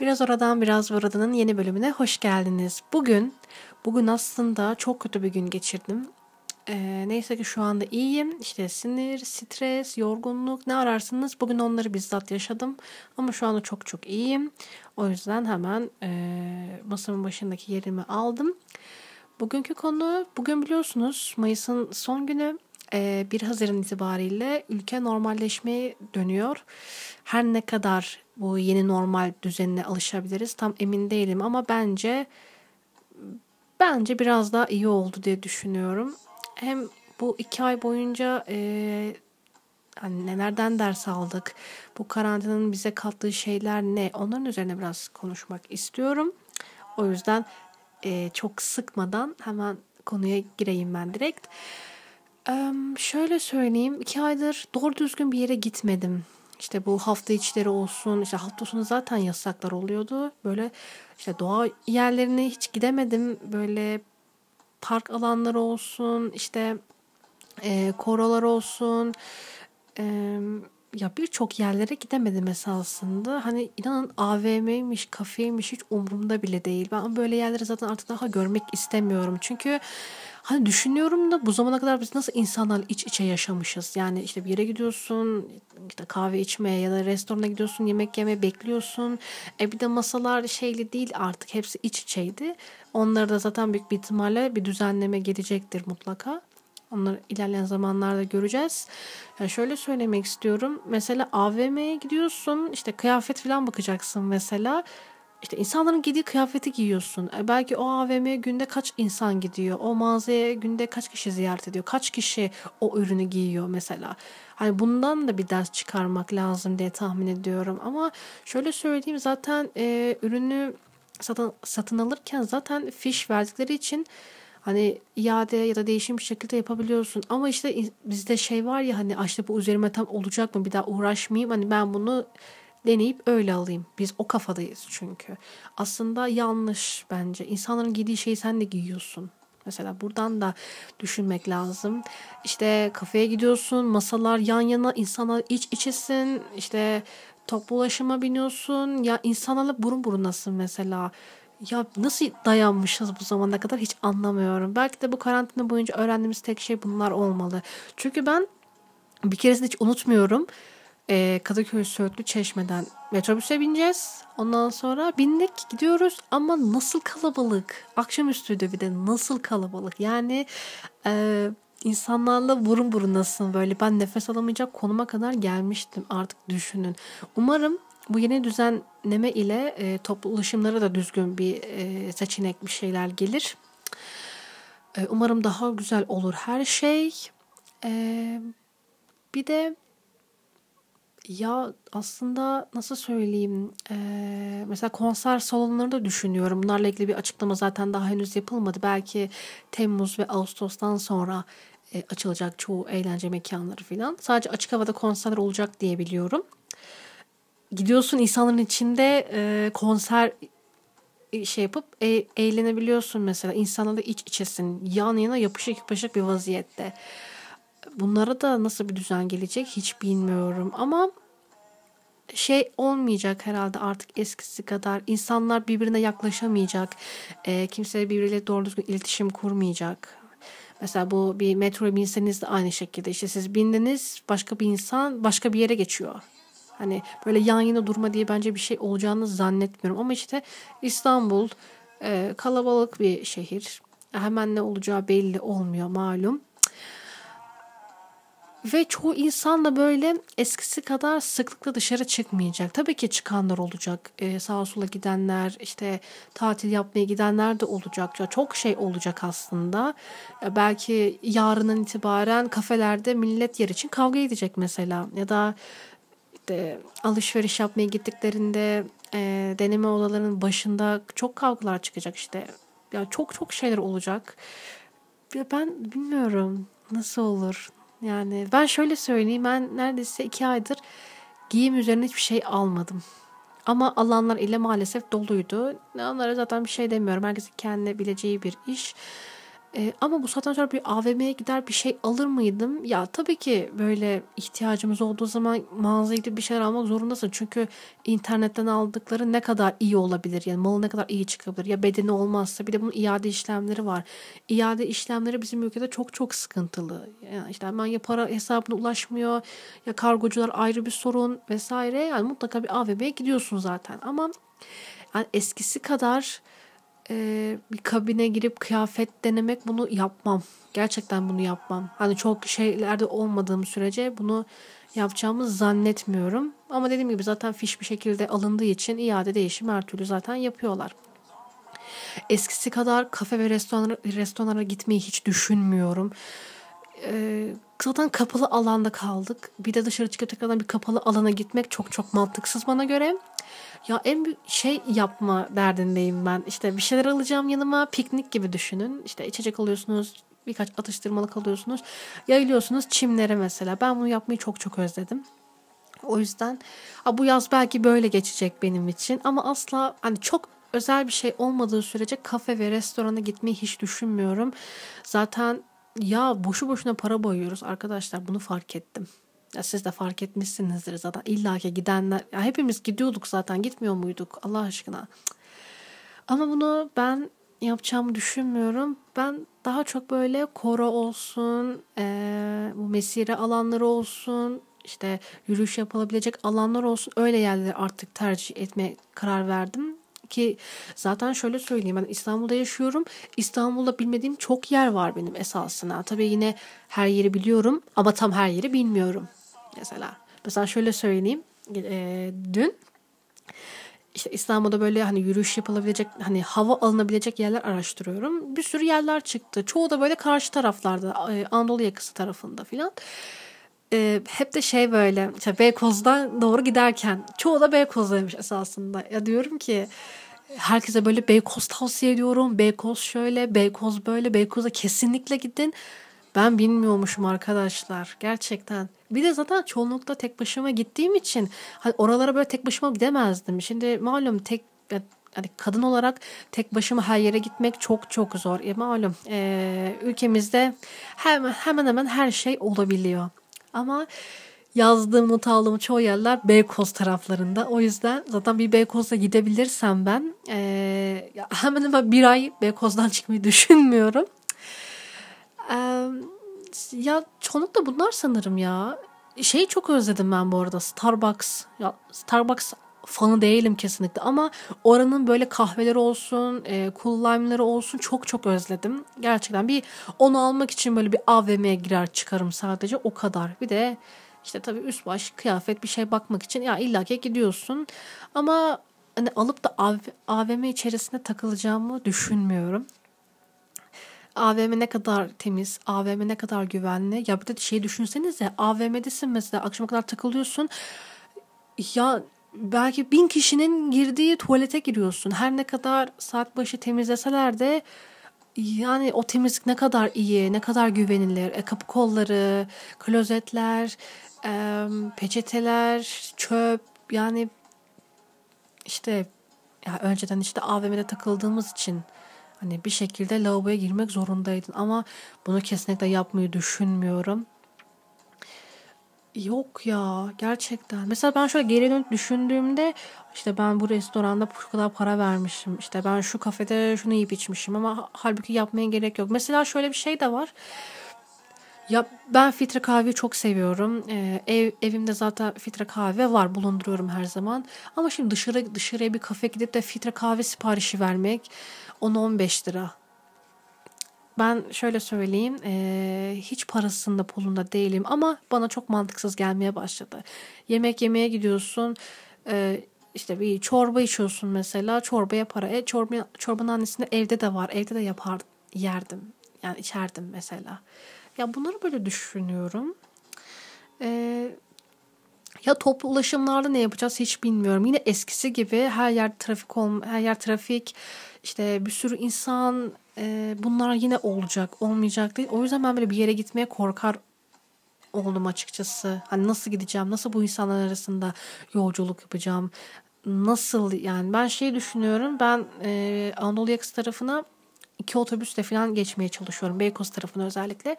Biraz oradan biraz buradanın yeni bölümüne hoş geldiniz. Bugün, bugün aslında çok kötü bir gün geçirdim. Ee, neyse ki şu anda iyiyim. İşte sinir, stres, yorgunluk ne ararsınız bugün onları bizzat yaşadım. Ama şu anda çok çok iyiyim. O yüzden hemen e, masamın başındaki yerimi aldım. Bugünkü konu, bugün biliyorsunuz Mayıs'ın son günü 1 e, Haziran itibariyle ülke normalleşmeye dönüyor. Her ne kadar bu yeni normal düzenine alışabiliriz tam emin değilim ama bence bence biraz daha iyi oldu diye düşünüyorum. Hem bu iki ay boyunca e, hani nelerden ders aldık, bu karantinanın bize kattığı şeyler ne onların üzerine biraz konuşmak istiyorum. O yüzden e, çok sıkmadan hemen konuya gireyim ben direkt. Ee, şöyle söyleyeyim iki aydır doğru düzgün bir yere gitmedim. İşte bu hafta içleri olsun, işte hafta sonu zaten yasaklar oluyordu. Böyle işte doğa yerlerine hiç gidemedim. Böyle park alanları olsun, işte e, korolar olsun. E, ya birçok yerlere gidemedim esasında. Hani inanın AVM'ymiş, kafeymiş hiç umurumda bile değil. Ben böyle yerleri zaten artık daha görmek istemiyorum. Çünkü Hani düşünüyorum da bu zamana kadar biz nasıl insanlarla iç içe yaşamışız. Yani işte bir yere gidiyorsun, işte kahve içmeye ya da restorana gidiyorsun, yemek yemeye bekliyorsun. E bir de masalar şeyli değil artık hepsi iç içeydi. Onları da zaten büyük bir ihtimalle bir düzenleme gelecektir mutlaka. Onları ilerleyen zamanlarda göreceğiz. Yani şöyle söylemek istiyorum. Mesela AVM'ye gidiyorsun işte kıyafet falan bakacaksın mesela. İşte insanların giydiği kıyafeti giyiyorsun. E belki o AVM'ye günde kaç insan gidiyor? O mağazaya günde kaç kişi ziyaret ediyor? Kaç kişi o ürünü giyiyor mesela? Hani bundan da bir ders çıkarmak lazım diye tahmin ediyorum. Ama şöyle söyleyeyim zaten e, ürünü satın, satın alırken zaten fiş verdikleri için hani iade ya da değişim bir şekilde yapabiliyorsun. Ama işte bizde şey var ya hani işte bu üzerime tam olacak mı bir daha uğraşmayayım. Hani ben bunu deneyip öyle alayım. Biz o kafadayız çünkü. Aslında yanlış bence. İnsanların giydiği şeyi sen de giyiyorsun. Mesela buradan da düşünmek lazım. İşte kafeye gidiyorsun, masalar yan yana, insanlar iç içesin. İşte toplu ulaşıma biniyorsun. Ya insanlarla burun burunasın mesela. Ya nasıl dayanmışız bu zamana kadar hiç anlamıyorum. Belki de bu karantina boyunca öğrendiğimiz tek şey bunlar olmalı. Çünkü ben bir keresinde hiç unutmuyorum e, Kadıköy Söğütlü Çeşme'den metrobüse bineceğiz. Ondan sonra bindik gidiyoruz ama nasıl kalabalık. Akşamüstüydü bir de nasıl kalabalık. Yani e, insanlarla burun burunasın böyle. Ben nefes alamayacak konuma kadar gelmiştim artık düşünün. Umarım bu yeni düzenleme ile e, toplu ulaşımlara da düzgün bir e, seçenek bir şeyler gelir. E, umarım daha güzel olur her şey. E, bir de ya aslında nasıl söyleyeyim e, mesela konser salonlarını da düşünüyorum. Bunlarla ilgili bir açıklama zaten daha henüz yapılmadı. Belki Temmuz ve Ağustos'tan sonra e, açılacak çoğu eğlence mekanları falan. Sadece açık havada konserler olacak diye biliyorum. Gidiyorsun insanların içinde e, konser şey yapıp e, eğlenebiliyorsun mesela. İnsanlarla iç içesin. Yan yana yapışık yapışık bir vaziyette bunlara da nasıl bir düzen gelecek hiç bilmiyorum ama şey olmayacak herhalde artık eskisi kadar. insanlar birbirine yaklaşamayacak. E, kimse birbiriyle doğru düzgün iletişim kurmayacak. Mesela bu bir metro binseniz de aynı şekilde. işte siz bindiniz başka bir insan başka bir yere geçiyor. Hani böyle yan yana durma diye bence bir şey olacağını zannetmiyorum. Ama işte İstanbul e, kalabalık bir şehir. Hemen ne olacağı belli olmuyor malum. Ve çoğu insan da böyle eskisi kadar sıklıkla dışarı çıkmayacak. Tabii ki çıkanlar olacak. Ee, sağa sola gidenler, işte tatil yapmaya gidenler de olacak. Ya çok şey olacak aslında. Ya belki yarından itibaren kafelerde millet yer için kavga edecek mesela. Ya da işte alışveriş yapmaya gittiklerinde e, deneme odalarının başında çok kavgalar çıkacak işte. Ya çok çok şeyler olacak. Ya ben bilmiyorum nasıl olur. Yani ben şöyle söyleyeyim ben neredeyse iki aydır giyim üzerine hiçbir şey almadım. Ama alanlar ile maalesef doluydu. Onlara zaten bir şey demiyorum. Herkesin kendi bileceği bir iş. E, ama bu saatten sonra bir AVM'ye gider bir şey alır mıydım? Ya tabii ki böyle ihtiyacımız olduğu zaman mağazaya gidip bir şeyler almak zorundasın. Çünkü internetten aldıkları ne kadar iyi olabilir? Yani malı ne kadar iyi çıkabilir? Ya bedeni olmazsa bir de bunun iade işlemleri var. İade işlemleri bizim ülkede çok çok sıkıntılı. Yani işte hemen ya para hesabına ulaşmıyor ya kargocular ayrı bir sorun vesaire. Yani mutlaka bir AVM'ye gidiyorsun zaten ama yani eskisi kadar e, bir kabine girip kıyafet denemek bunu yapmam. Gerçekten bunu yapmam. Hani çok şeylerde olmadığım sürece bunu yapacağımı zannetmiyorum. Ama dediğim gibi zaten fiş bir şekilde alındığı için iade değişim her türlü zaten yapıyorlar. Eskisi kadar kafe ve restoranlara, restoranlara gitmeyi hiç düşünmüyorum. Ee, zaten kapalı alanda kaldık. Bir de dışarı çıkıp tekrardan bir kapalı alana gitmek çok çok mantıksız bana göre. Ya en büyük şey yapma derdindeyim ben. İşte bir şeyler alacağım yanıma piknik gibi düşünün. İşte içecek alıyorsunuz, birkaç atıştırmalık alıyorsunuz. Yayılıyorsunuz çimlere mesela. Ben bunu yapmayı çok çok özledim. O yüzden bu yaz belki böyle geçecek benim için ama asla hani çok özel bir şey olmadığı sürece kafe ve restorana gitmeyi hiç düşünmüyorum. Zaten ya boşu boşuna para boyuyoruz arkadaşlar bunu fark ettim. Ya siz de fark etmişsinizdir zaten. İlla ki gidenler. Ya hepimiz gidiyorduk zaten. Gitmiyor muyduk Allah aşkına? Ama bunu ben yapacağımı düşünmüyorum. Ben daha çok böyle koro olsun, e, bu mesire alanları olsun, işte yürüyüş yapılabilecek alanlar olsun öyle yerleri artık tercih etmeye karar verdim ki zaten şöyle söyleyeyim ben İstanbul'da yaşıyorum. İstanbul'da bilmediğim çok yer var benim esasına. Tabii yine her yeri biliyorum ama tam her yeri bilmiyorum mesela. Mesela şöyle söyleyeyim. E, dün işte İstanbul'da böyle hani yürüyüş yapılabilecek hani hava alınabilecek yerler araştırıyorum. Bir sürü yerler çıktı. Çoğu da böyle karşı taraflarda e, Anadolu yakası tarafında filan. E, hep de şey böyle işte Beykoz'dan doğru giderken çoğu da Beykoz'daymış esasında. Ya diyorum ki herkese böyle Beykoz tavsiye ediyorum. Beykoz şöyle, Beykoz böyle, Beykoz'a kesinlikle gidin. Ben bilmiyormuşum arkadaşlar gerçekten. Bir de zaten çoğunlukla tek başıma gittiğim için hani oralara böyle tek başıma gidemezdim. Şimdi malum tek hani kadın olarak tek başıma her yere gitmek çok çok zor. E, malum e, ülkemizde hemen, hemen hemen her şey olabiliyor. Ama yazdığım not aldığım çoğu yerler Beykoz taraflarında. O yüzden zaten bir Beykoz'a gidebilirsem ben e, hemen hemen bir ay Beykoz'dan çıkmayı düşünmüyorum. Ya çoğunlukla bunlar sanırım ya. Şeyi çok özledim ben bu arada Starbucks. Ya Starbucks fanı değilim kesinlikle ama oranın böyle kahveleri olsun, e, cool lime'ları olsun çok çok özledim. Gerçekten bir onu almak için böyle bir AVM'ye girer çıkarım sadece o kadar. Bir de işte tabii üst baş kıyafet bir şey bakmak için ya illaki gidiyorsun. Ama hani alıp da AVM içerisinde takılacağımı düşünmüyorum. AVM ne kadar temiz, AVM ne kadar güvenli. Ya bir de şey düşünsenize AVM'desin mesela akşama kadar takılıyorsun. Ya belki bin kişinin girdiği tuvalete giriyorsun. Her ne kadar saat başı temizleseler de yani o temizlik ne kadar iyi, ne kadar güvenilir. E, kapı kolları, klozetler, e, peçeteler, çöp yani işte ya önceden işte AVM'de takıldığımız için Hani bir şekilde lavaboya girmek zorundaydın ama bunu kesinlikle yapmayı düşünmüyorum. Yok ya gerçekten. Mesela ben şöyle geri dönüp düşündüğümde işte ben bu restoranda şu kadar para vermişim. İşte ben şu kafede şunu yiyip içmişim ama halbuki yapmaya gerek yok. Mesela şöyle bir şey de var. Ya ben filtre kahveyi çok seviyorum. Ee, ev evimde zaten filtre kahve var, bulunduruyorum her zaman. Ama şimdi dışarı dışarıya bir kafe gidip de filtre kahve siparişi vermek 10-15 lira. Ben şöyle söyleyeyim e, hiç parasında pulunda değilim ama bana çok mantıksız gelmeye başladı. Yemek yemeye gidiyorsun e, işte bir çorba içiyorsun mesela çorbaya para. E, çorba, çorbanın annesinde evde de var evde de yapar yerdim yani içerdim mesela. Ya bunları böyle düşünüyorum. Ee, ya toplu ulaşımlarda ne yapacağız hiç bilmiyorum. Yine eskisi gibi her yer trafik ol her yer trafik işte bir sürü insan e, bunlar yine olacak olmayacak değil. O yüzden ben böyle bir yere gitmeye korkar oldum açıkçası. Hani nasıl gideceğim? Nasıl bu insanlar arasında yolculuk yapacağım? Nasıl yani ben şey düşünüyorum. Ben e, Anadolu yakası tarafına iki otobüsle falan geçmeye çalışıyorum. Beykoz tarafına özellikle.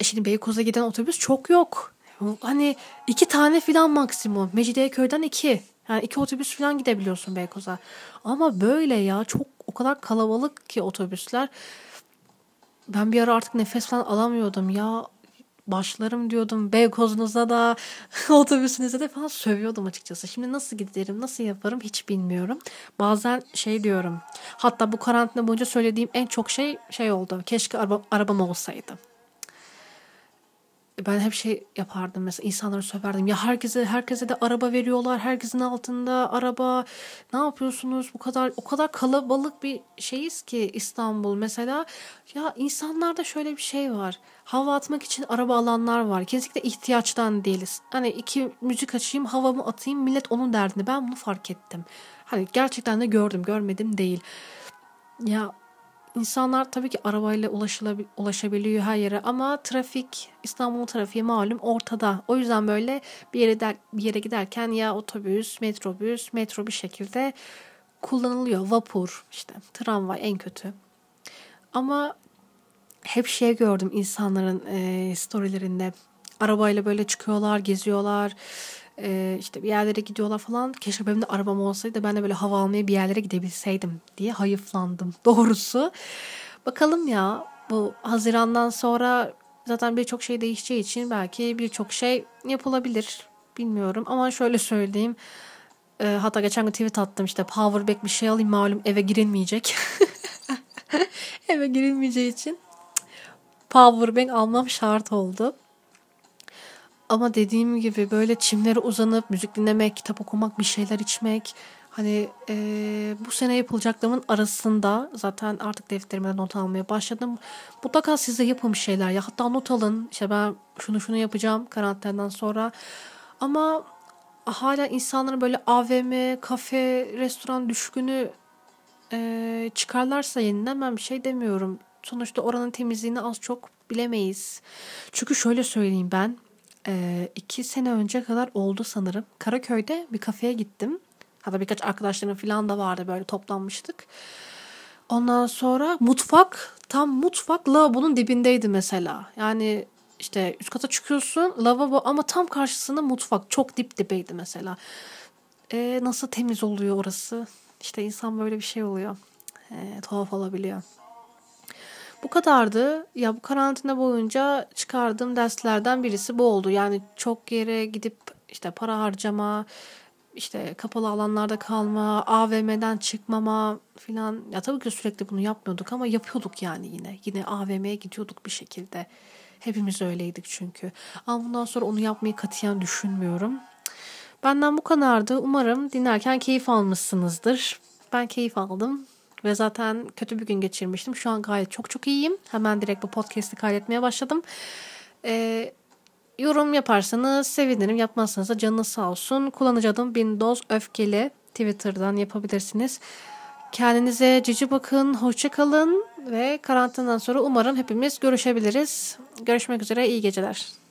E şimdi Beykoz'a giden otobüs çok yok. Hani iki tane falan maksimum. Mecidiyeköy'den iki. Yani iki otobüs falan gidebiliyorsun Beykoz'a. Ama böyle ya çok o kadar kalabalık ki otobüsler. Ben bir ara artık nefes falan alamıyordum ya. Başlarım diyordum Beykoz'unuza da otobüsünüze de falan sövüyordum açıkçası. Şimdi nasıl giderim nasıl yaparım hiç bilmiyorum. Bazen şey diyorum. Hatta bu karantina boyunca söylediğim en çok şey şey oldu. Keşke araba, arabam olsaydı ben hep şey yapardım mesela insanlara söverdim ya herkese herkese de araba veriyorlar herkesin altında araba. Ne yapıyorsunuz? Bu kadar o kadar kalabalık bir şeyiz ki İstanbul. Mesela ya insanlarda şöyle bir şey var. Hava atmak için araba alanlar var. Kesinlikle ihtiyaçtan değiliz. Hani iki müzik açayım havamı atayım millet onun derdinde. Ben bunu fark ettim. Hani gerçekten de gördüm görmedim değil. Ya İnsanlar tabii ki arabayla ulaşabiliyor her yere ama trafik İstanbul trafiği malum ortada. O yüzden böyle bir yere der, bir yere giderken ya otobüs, metrobüs, metro bir şekilde kullanılıyor. Vapur, işte tramvay en kötü. Ama hep şey gördüm insanların e, storylerinde. Arabayla böyle çıkıyorlar, geziyorlar e, işte bir yerlere gidiyorlar falan. Keşke benim de arabam olsaydı ben de böyle hava almaya bir yerlere gidebilseydim diye hayıflandım doğrusu. Bakalım ya bu Haziran'dan sonra zaten birçok şey değişeceği için belki birçok şey yapılabilir. Bilmiyorum ama şöyle söyleyeyim. E, hatta geçen gün tweet attım işte powerbank bir şey alayım malum eve girilmeyecek. eve girilmeyeceği için powerbank almam şart oldu. Ama dediğim gibi böyle çimlere uzanıp müzik dinlemek, kitap okumak, bir şeyler içmek. Hani e, bu sene yapılacaklarımın arasında zaten artık defterime not almaya başladım. Mutlaka size yapın bir şeyler ya. Hatta not alın. İşte ben şunu şunu yapacağım karantinadan sonra. Ama hala insanların böyle AVM, kafe, restoran düşkünü e, çıkarlarsa yeniden ben bir şey demiyorum. Sonuçta oranın temizliğini az çok bilemeyiz. Çünkü şöyle söyleyeyim ben e, iki sene önce kadar oldu sanırım. Karaköy'de bir kafeye gittim. Hatta birkaç arkadaşlarım falan da vardı böyle toplanmıştık. Ondan sonra mutfak tam mutfak lavabonun dibindeydi mesela. Yani işte üst kata çıkıyorsun lavabo ama tam karşısında mutfak çok dip dibeydi mesela. E, nasıl temiz oluyor orası? İşte insan böyle bir şey oluyor. E, tuhaf olabiliyor. Bu kadardı. Ya bu karantina boyunca çıkardığım derslerden birisi bu oldu. Yani çok yere gidip işte para harcama, işte kapalı alanlarda kalma, AVM'den çıkmama filan. Ya tabii ki sürekli bunu yapmıyorduk ama yapıyorduk yani yine. Yine AVM'ye gidiyorduk bir şekilde. Hepimiz öyleydik çünkü. Ama bundan sonra onu yapmayı katiyen düşünmüyorum. Benden bu kadardı. Umarım dinlerken keyif almışsınızdır. Ben keyif aldım. Ve zaten kötü bir gün geçirmiştim. Şu an gayet çok çok iyiyim. Hemen direkt bu podcast'i kaydetmeye başladım. Ee, yorum yaparsanız sevinirim. Yapmazsanız da canınız sağ olsun. Kullanıcı adım Bindoz Öfkeli. Twitter'dan yapabilirsiniz. Kendinize cici bakın, hoşça kalın ve karantinadan sonra umarım hepimiz görüşebiliriz. Görüşmek üzere, iyi geceler.